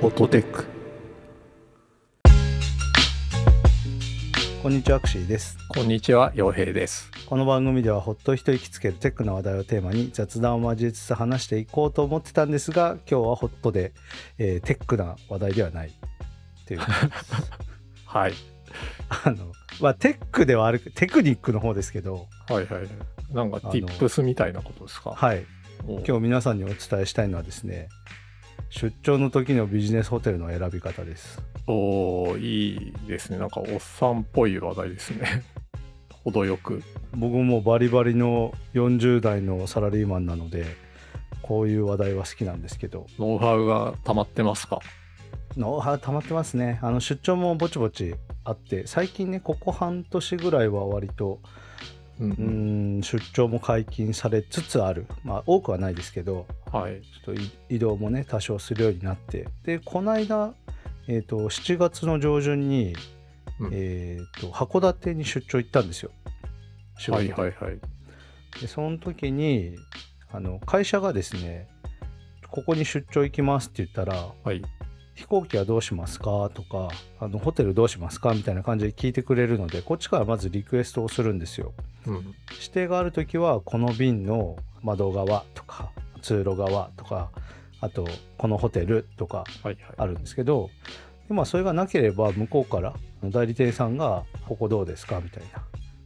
フォトテックこんにちは、アクシーです。こんにちは陽平です。この番組ではほっと一息つけるテックな話題をテーマに雑談を交えつつ話していこうと思ってたんですが、今日はホットで、えーテックな話題ではない。っていう。はい。あの、まあ、テックではある、テクニックの方ですけど、はいはい。なんかあの tips みたいなことですか？はい。お。今日皆さんにお伝えしたいのはですね、出張の時のビジネスホテルの選び方です。おーいいですね。なんかおっさんっぽい話題ですね。程よく。僕もバリバリの40代のサラリーマンなので、こういう話題は好きなんですけど、ノウハウが溜まってますか？ノウハウ溜まってますね。あの出張もぼちぼちあって、最近ね、ここ半年ぐらいは割と、うんうーん、出張も解禁されつつある。まあ、多くはないですけど、はいちょっとい移動もね、多少するようになって。で、この間、えっ、と、7月の上旬に、うんえっ、と、函館に出張行ったんですよ。仕は事でいはいはいでその時にあの会社がですねここに出張行きますって言ったらはい飛行機はどうしますか？とかあのホテルどうしますか？みたいな感じで聞いてくれるのでこっちからまずリクエストをするんですよ。うん。指定がある時はこの便の窓側とか通路側とかあとこのホテルとかはいはい。あるんですけどでまあそれがなければ向こうから代理店さんが「ここどうですか?」みたいな。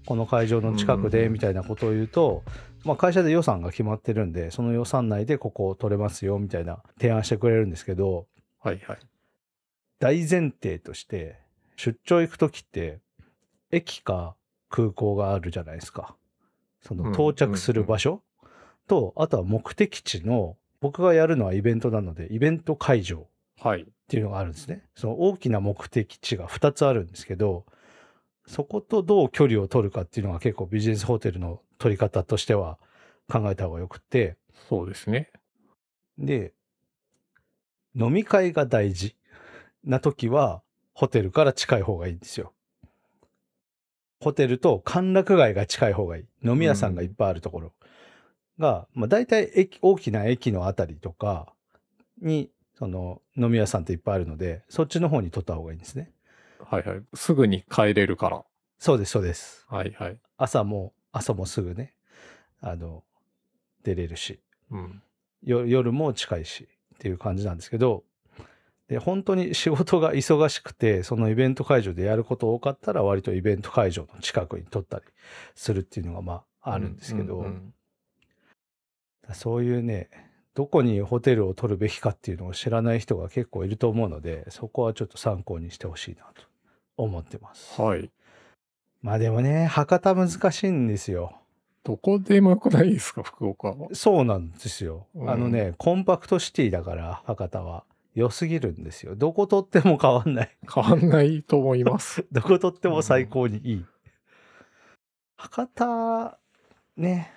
この会場の近くでうんみたいなことを言うと、まあ、会社で予算が決まってるんでその予算内でここを取れますよみたいな提案してくれるんですけどはいはい。大前提として出張行く時って駅か空港があるじゃないですか。そのうん到着する場所？とあとは目的地の僕がやるのはイベントなのでイベント会場はい。っていうのがあるんですね。その大きな目的地が2つあるんですけど、そことどう距離を取るかっていうのが結構ビジネスホテルの取り方としては考えた方がよくて、そうですね。で、飲み会が大事な時はホテルから近い方がいいんですよ。ホテルと歓楽街が近い方がいい。飲み屋さんがいっぱいあるところが、まあ大体駅、大きな駅のあたりとかに、その飲み屋さんっていっぱいあるので、そっちの方に取った方がいいんですね。はいはいすぐに帰れるからそうです、そうです。はいはい朝も、朝もすぐね、あの、出れるし、うんよ夜も近いしっていう感じなんですけど、で、本当に仕事が忙しくて、そのイベント会場でやること多かったら、割とイベント会場の近くに取ったりするっていうのが、まあ、あるんですけど、うんうんそういうね、どこにホテルを取るべきかっていうのを知らない人が結構いると思うので、そこはちょっと参考にしてほしいなと思ってます。はいまあでもね、博多難しいんですよ。どこでもよくないですか福岡は？そうなんですよ。うんあのね、コンパクトシティだから、博多は。良すぎるんですよ。どこ取っても変わんない。変わんないと思います どこ取っても最高にいい。博多、ね。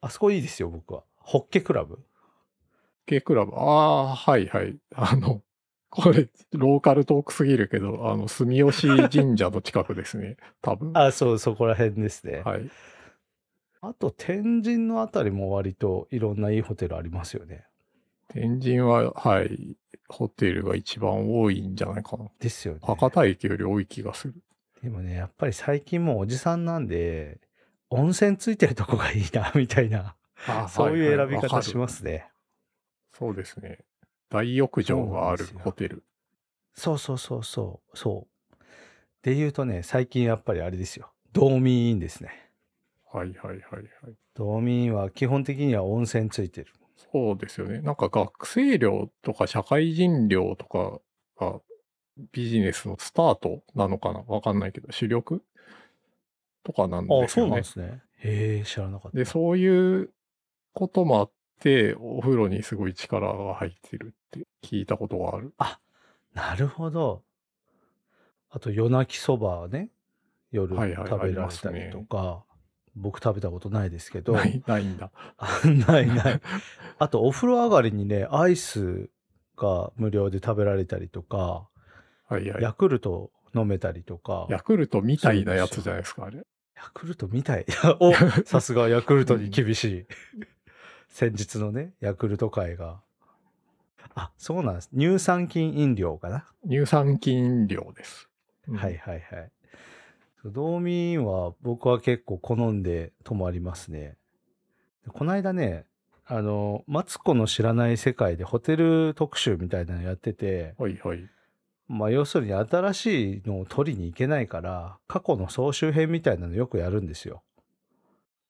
あそこいいですよ、僕は。ホッケクラブ。K クラブ、ああ、はいはい。あの、これ、ローカルトークすぎるけど、あの、住吉神社の近くですね。多分。あ、そう、そこら辺ですね。はい。あと、天神のあたりも割といろんないいホテルありますよね。天神は、はい、ホテルが一番多いんじゃないかな。ですよね。博多駅より多い気がする。でもね、やっぱり最近もうおじさんなんで、温泉ついてるとこがいいな、みたいな、あそういう選び方しす。ますね。そうですね。大浴場があるホテル。そうそうそうそう、そう。で言うとね、最近やっぱりあれですよ。道民院ですね。はいはいはいはい。道民院は基本的には温泉ついてる。そうですよね。なんか学生寮とか社会人寮とかがビジネスのスタートなのかな？わかんないけど、主力？とかなんあ、ですよねそうなんで。すね。へえ、知らなかった。で、そういうこともあって、お風呂にすごい力が入ってるって聞いたことがある。なるほど。あと、夜泣きそばね。夜はいはい食べられたりありますねとか、僕食べたことないですけど、ない、ないんだ。あないない。あと、お風呂上がりにね、アイスが無料で食べられたりとか、はいはい。ヤクルト飲めたりとか、ヤクルトみたいなやつじゃないですか、あれ。ヤクルトみたい。お さすがヤクルトに厳しい。先日のね、ヤクルト会が。あ、そうなんです。乳酸菌飲料かな。乳酸菌飲料です。うんはいはいはい。そう道民は僕は結構好んで泊まりますね。この間ね、あの、マツコの知らない世界でホテル特集みたいなのやってて、はいはい。まあ要するに新しいのを取りに行けないから、過去の総集編みたいなのよくやるんですよ。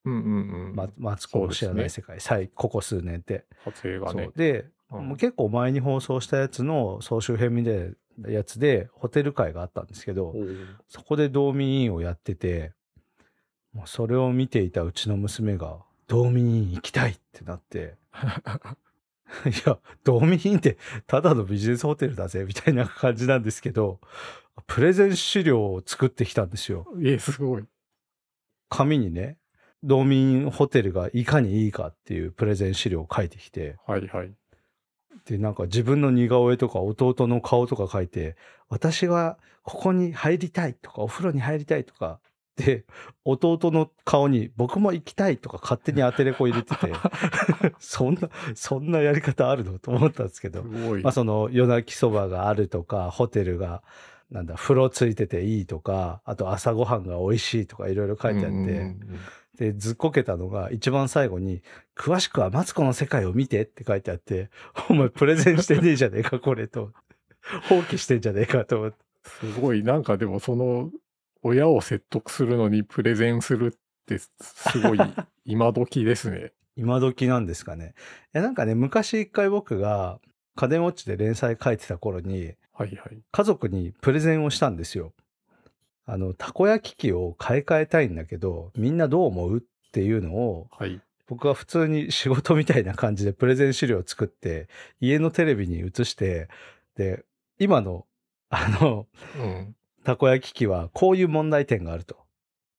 うんうんうん。まマツコの知らない世界、最ここ数年って。撮影がね。で、うんもう結構前に放送したやつの総集編みたいなやつでホテル会があったんですけど、おーそこで道民委員をやってて、もうそれを見ていたうちの娘が、道民委員行きたいってなって、いや、道民委員ってただのビジネスホテルだぜ、みたいな感じなんですけど、プレゼン資料を作ってきたんですよ。え、すごい。紙にね、道民ホテルがいかにいいかっていうプレゼン資料を書いてきて、はいはい。で、なんか自分の似顔絵とか弟の顔とか書いて、私はここに入りたいとか、お風呂に入りたいとか、で、弟の顔に僕も行きたいとか勝手にアテレコ入れてて、そんな、そんなやり方あるのと思ったんですけど。まあその夜泣きそばがあるとか、ホテルが、なんだ、風呂ついてていいとか、あと朝ごはんが美味しいとかいろいろ書いてあって、うんうんうんで、ずっこけたのが、一番最後に、詳しくはマツコの世界を見てって書いてあって、お前プレゼンしてねえじゃねえか、これと。放棄してんじゃねえかと思って。すごい。なんかでもその、親を説得するのにプレゼンするって、すごい 今時ですね。今時なんですかね。いや、なんかね、昔一回僕が、家電ウォッチで連載書いてた頃に、はいはい。家族にプレゼンをしたんですよ。あの、たこ焼き器を買い替えたいんだけど、みんなどう思う？っていうのを、はい。僕は普通に仕事みたいな感じで プレゼン資料を作って、家のテレビに映して、で、今の、あの、うん。たこ焼き器はこういう問題点があると。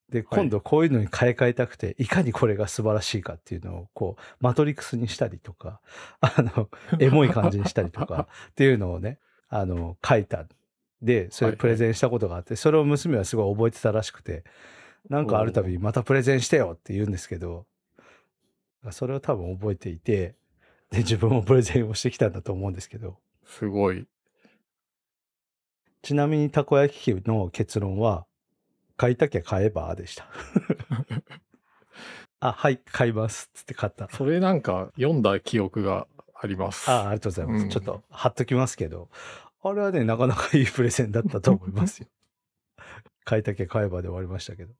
で、はい今度こういうのに買い替えたくて、いかにこれが素晴らしいかっていうのを、こう、マトリックスにしたりとか、あの、エモい感じにしたりとか、っていうのをね、あの、書いた。で、それプレゼンしたことがあって、それを娘はすごい覚えてたらしくて、なんかあるたびにまたプレゼンしてよって言うんですけど、それを多分覚えていて、で、自分もプレゼンをしてきたんだと思うんですけど、すごい。ちなみにたこ焼き器の結論は、買いたきゃ買えば？でした。あ、はい、買います。つって買った。それなんか読んだ記憶があります。あありがとうございます。うんちょっと貼っときますけど、あれはね、なかなかいいプレゼンだったと思いますよ。買いたきゃ買えばで終わりましたけど。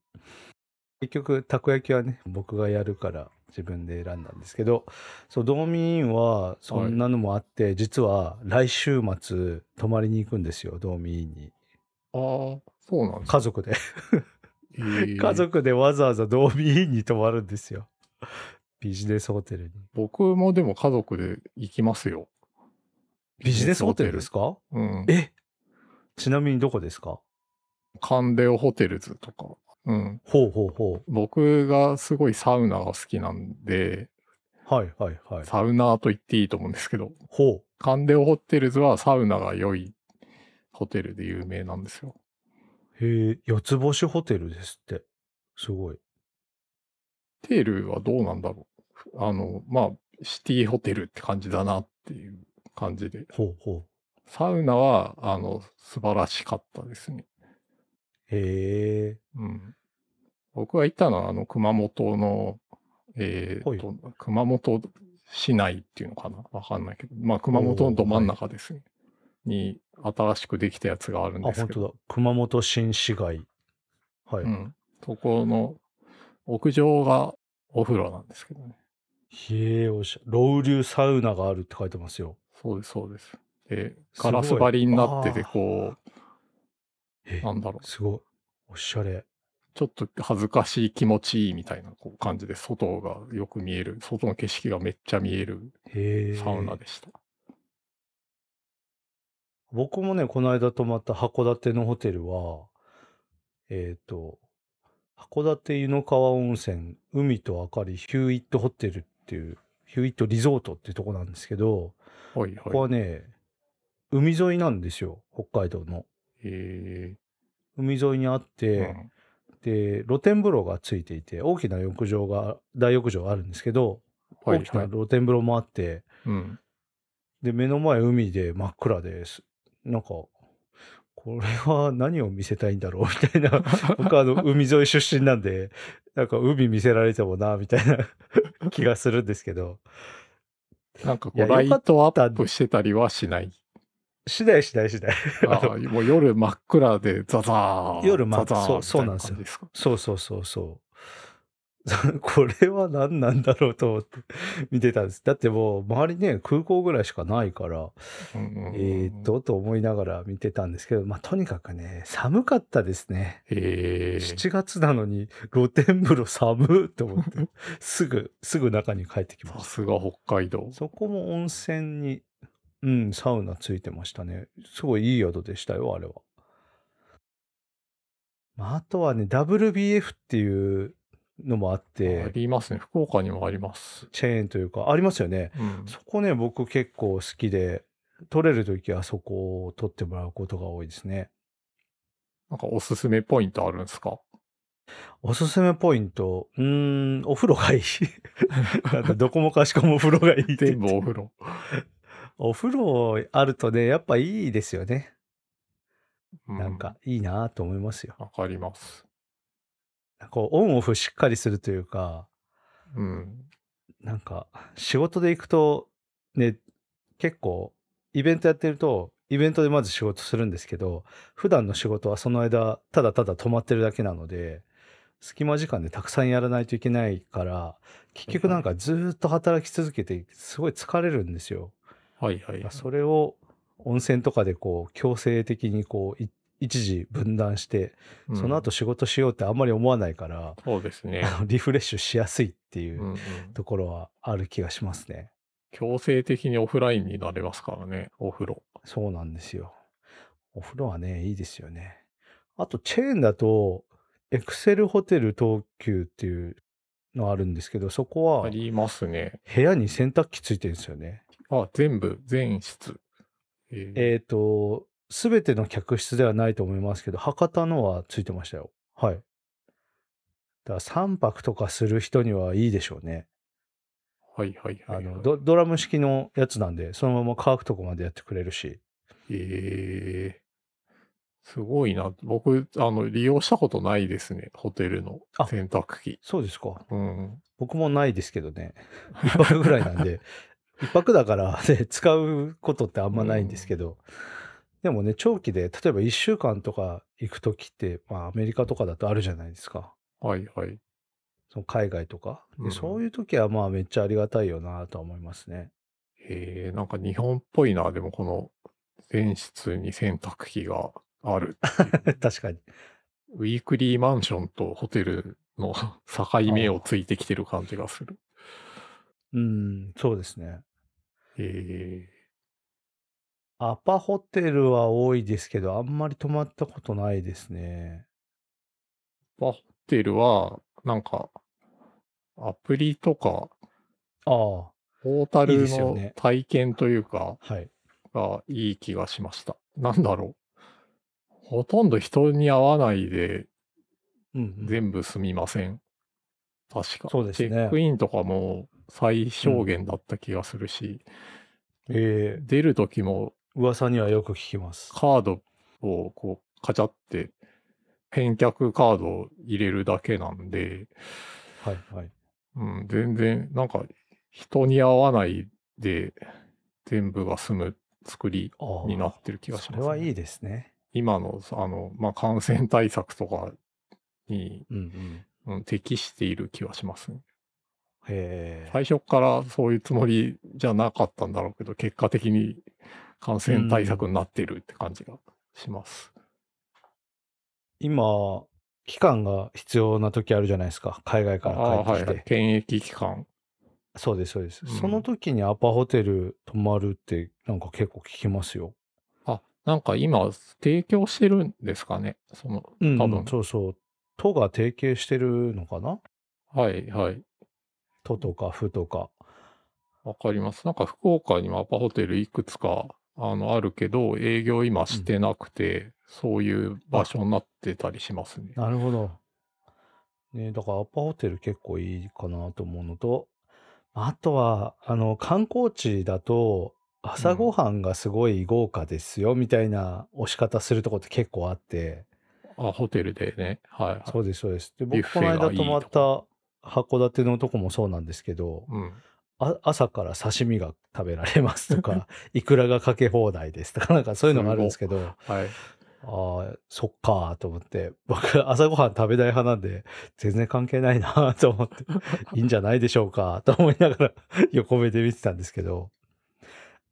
結局、たこ焼きはね、僕がやるから自分で選んだんですけど、そう、道民院はそんなのもあって、実は来週末泊まりに行くんですよ、道民院に。ああ、そうなんです家族で。えー 家族でわざわざ道民院に泊まるんですよ。ビジネスホテルに。僕もでも家族で行きますよ。ビジネスホテルですか？うん。え？ちなみにどこですか？カンデオホテルズとか。うん。ほうほうほ僕がすごいサウナが好きなんで、う。はいはいはい。サウナーと言っていいと思うんですけど、ほう。カンデオホテルズはサウナが良いホテルで有名なんですよ。へえ、四つ星ホテルですって。すごい。テールはどうなんだろう。あの、まあ、シティホテルって感じだなっていう感じで。ほうほサウナは、あの、素晴らしかったですね。う。へえ。うん。僕が行ったのは、あの、熊本の、えーっと、熊本市内っていうのかな？わかんないけど、まあ、熊本のど真ん中ですね。に、新しくできたやつがあるんあ、ですけど。本当だ。熊本新市街。はい。うん。そこの、屋上がお風呂なんですけどね。へえ、おしゃ。ロウリュサウナがあるって書いてますよ。そうです、そうです。で、ガラス張りになってて、こえう、なんだろう。すごい。おしゃれ。ちょっと恥ずかしい気持ちいいみたいなこう感じで、外がよく見える、外の景色がめっちゃ見える。サウナでした。僕もね、この間泊まった函館のホテルは、えっ、と、函館湯の川温泉、海と明かりヒューイットホテルっていう、ヒューイットリゾートっていうとこなんですけど、はいここははね、海沿いなんですよ、北海道の。い。え海沿いにあっーて、うんで、露天風呂がついていて、大きな浴場が、大浴場があるんですけど、はい大きなはい露天風呂もあって、うん。で、目の前海で真っ暗です。なんか、これは何を見せたいんだろう？みたいな。僕はあの、海沿い出身なんで、なんか海見せられてもな、みたいな 気がするんですけど。なんかこ、いうやライトアップしてたりはしない？しないしないしない。ああもう夜真っ暗でザザー。夜真っザザーそうそうなんですよそうそうそうそう。これは何なんだろうと思って 見てたんです。だってもう周りね、空港ぐらいしかないから、えーっと、と思いながら見てたんですけど、まあとにかくね、寒かったですね。へえ。7月なのに露天風呂寒と思って、すぐ、すぐ中に帰ってきました。さすが北海道。そこも温泉に、うん、サウナついてましたね。すごいいい宿でしたよ、あれは。まあ、あとはね、WBF っていうのもあっあて、りますね。福岡にもあります。チェーンというか、ありますよね。うん。そこね、僕結構好きで、取れるときはそこを取ってもらうことが多いですね。なんかおすすめポイントあるんですか？おすすめポイント、うーん、お風呂がいい。どこもかしこもお風呂がいいって全部お風呂。お風呂あるとね、やっぱいいですよね。うなんかいいなと思いますよ。わかります。こう、オンオフしっかりするというか、うん。なんか、仕事で行くと、ね、結構、イベントやってると、イベントでまず仕事するんですけど、普段の仕事はその間、ただただ止まってるだけなので、隙間時間でたくさんやらないといけないから、結局なんかずーっと働き続けて、すごい疲れるんですよ。はいはいはい。それを温泉とかでこう、強制的にこう、い一時分断して、うんその後仕事しようってあんまり思わないから、そうですね。リフレッシュしやすいっていううんうん。ところはある気がしますね。強制的にオフラインになれますからね、お風呂。そうなんですよ。お風呂はね、いいですよね。あと、チェーンだと、エクセルホテル東急っていうのあるんですけど、そこはありますね。部屋に洗濯機ついてるんですよね。あ、全部、全室。えーえっ、と、すべての客室ではないと思いますけど、博多のはついてましたよ。はい。だから3泊とかする人にはいいでしょうね。はいはいはい、はい。あのド、ドラム式のやつなんで、そのまま乾くとこまでやってくれるし。えーすごいな。僕、あの、利用したことないですね。ホテルのあ洗濯機。そうですか。うん。僕もないですけどね。一 泊ぐらいなんで。一泊だから、ね、使うことってあんまないんですけど。でもね、長期で、例えば一週間とか行くときって、まあアメリカとかだとあるじゃないですか。はいはい。その海外とか。でうんそういうときはまあめっちゃありがたいよなとは思いますね。えー、なんか日本っぽいな。でもこの、全室に洗濯機がある 確かに。ウィークリーマンションとホテルの境目をついてきてる感じがする。うん、そうですね。えアパホテルは多いですけど、あんまり泊まったことないですね。ー、ホテルは、なんか、アプリとか、ああ、ポータルいいですよのね体験というか、はい。がいい気がしました。なんだろう。ほとんど人に会わないでうん、うん。全部済みません？確か。そうですねチェックインとかも最小限だった気がするし、ええ出るときも噂にはよく聞きます。カードをこうカチャって返却カードを入れるだけなんで、はい、はい。うん、全然なんか人に会わないで全部が済む作りになってる気がします、ね。それはいいですね。今のあの、まあ、感染対策とかに、うんうん。うん、適している気はしますね。へえ。最初からそういうつもりじゃなかったんだろうけど、結果的に感染対策になってるって感じがします。今、期間が必要な時あるじゃないですか。海外かあら帰ってきて。あはいはい。検疫期間。そうです、そうです。うんその時にアパホテル泊まるって、なんか結構聞きますよ。あ、なんか今、提供してるんですかね？その、うん、多分。そうそう。都が提携してるのかな？はいはい。都とか府とか。わかります。なんか福岡にもアパホテルいくつかあのあるけど、営業今してなくて、そういう場所になってたりしますね。なるほど。ね、だからアパホテル結構いいかなと思うのと、あとは、あの、観光地だと、朝ごはんがすごい豪華ですよ、みたいな押し方するとこって結構あって。あ、ホテルでね。はい、はい。そうです、そうです。で、僕この間泊まった函館のとこもそうなんですけど、うん。あ朝から刺身が食べられますとか、イクラがかけ放題ですとか、なんかそういうのがあるんですけど、はい。ああ、そっかと思って、僕朝ごはん食べない派なんで、全然関係ないなと思って、いいんじゃないでしょうかと思いながら 横目で見てたんですけど、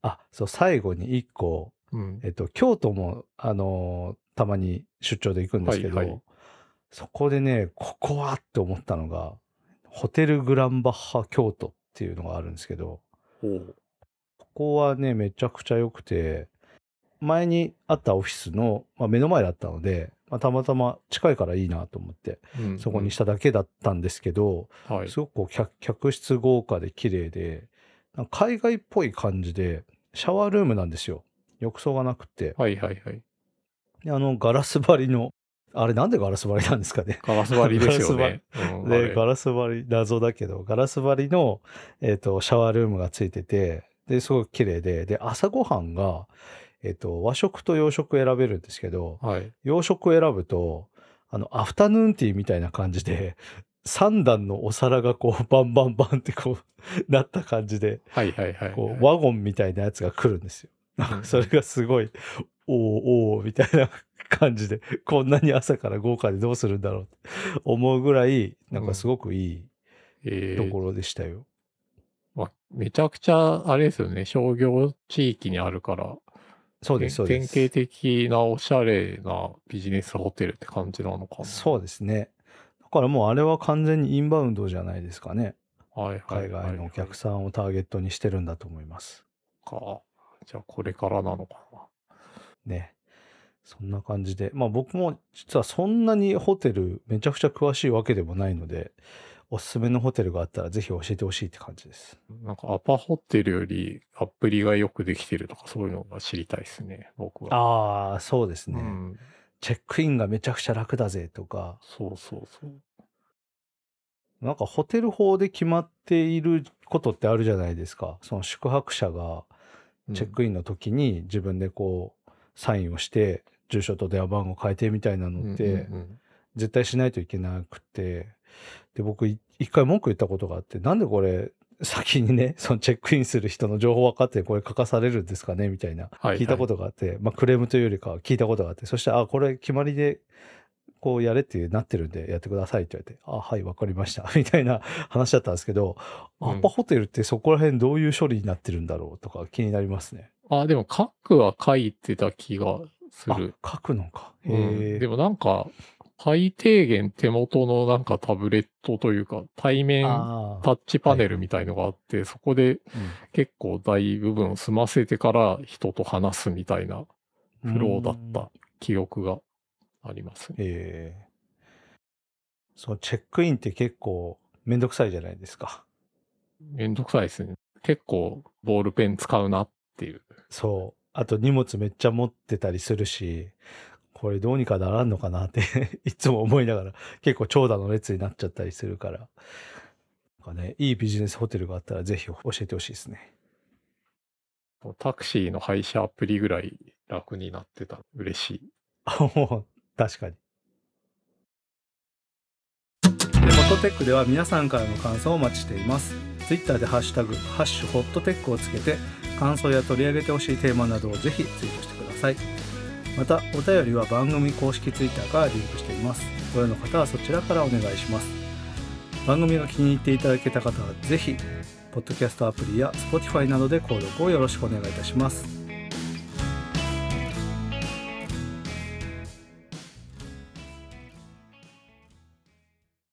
あ、そう、最後に一個、うん。えっと、京都も、あのーたまに出張で行くんですけど、はいはい。そこでね、ここはって思ったのが、ホテルグランバッハ京都っていうのがあるんですけど、ここはね、めちゃくちゃ良くて、前にあったオフィスの、まあ、目の前だったので、まあ、たまたま近いからいいなと思って、うんそこにしただけだったんですけど、はい。すごくこう客客室豪華で綺麗で、海外っぽい感じで、シャワールームなんですよ。浴槽がなくて。はいはいはい。であの、ガラス張りの、あれなんでガラス張りなんですかね。ガラス張りですよね。で、れガラス張り、謎だけど、ガラス張りの、えっ、と、シャワールームがついてて、で、すごく綺麗で、で、朝ごはんが、えっ、と、和食と洋食選べるんですけど、はい。洋食を選ぶと、あの、アフタヌーンティーみたいな感じで、3段のお皿がこう、バンバンバンってこう、なった感じで、はいはいはい。こう、ワゴンみたいなやつが来るんですよ。うんそれがすごい、おーおーみたいな 感じで、こんなに朝から豪華でどうするんだろうって思うぐらい、なんかすごくいいえーところでしたよ。まあ、めちゃくちゃ、あれですよね。商業地域にあるから、そうです、そうです。典型的なおしゃれなビジネスホテルって感じなのかな。そうですね。だからもうあれは完全にインバウンドじゃないですかね。はいはいはい海外のお客さんをターゲットにしてるんだと思います。か。じゃあこれからなのかな。ね。そんな感じで。まあ僕も実はそんなにホテルめちゃくちゃ詳しいわけでもないので、おすすめのホテルがあったらぜひ教えてほしいって感じです。なんかアパホテルよりアプリがよくできてるとかそういうのが知りたいですね。僕は。ああ、そうですね、うん。チェックインがめちゃくちゃ楽だぜとか、そうそうそう。なんかホテル法で決まっていることってあるじゃないですか。その宿泊者がうんチェックインの時に自分でこうサインをして、住所と電話番号変えてみたいなのって、絶対しないといけなくて、で、僕い一回文句言ったことがあって、なんでこれ先にね、そのチェックインする人の情報分かってこれ書かされるんですかねみたいな、はい。聞いたことがあって、まあクレームというよりかは聞いたことがあって、そしたら、あ、これ決まりでこうやれってなってるんでやってくださいって言われて、あ、はい、わかりました。みたいな話だったんですけど、うんアパホテルってそこら辺どういう処理になってるんだろうとか気になりますね。あ、でも書くは書いてた気がすある。、書くのか。へうんえ、でもなんか、最低限手元のなんかタブレットというか、対面タッチパネルみたいのがあって、そこでうん結構大部分を済ませてから人と話すみたいなフローだった記憶がありますね。ええそう、チェックインって結構めんどくさいじゃないですか。めんどくさいですね。結構ボールペン使うなっていう。そう。あと荷物めっちゃ持ってたりするし、これどうにかならんのかなって いつも思いながら結構長蛇の列になっちゃったりするから。なんかね、いいビジネスホテルがあったらぜひ教えてほしいですね。タクシーの配車アプリぐらい楽になってたら嬉しい。あもう確かに。で、フォトテックでは皆さんからの感想をお待ちしています。ツイッターでハッシュタグ、ハッシュホットテックをつけて、感想や取り上げてほしいテーマなどをぜひツイートしてください。また、お便りは番組公式ツイッターからリンクしています。ご用の方はそちらからお願いします。番組が気に入っていただけた方はぜひ、ポッドキャストアプリや Spotify などで購読をよろしくお願いいたします。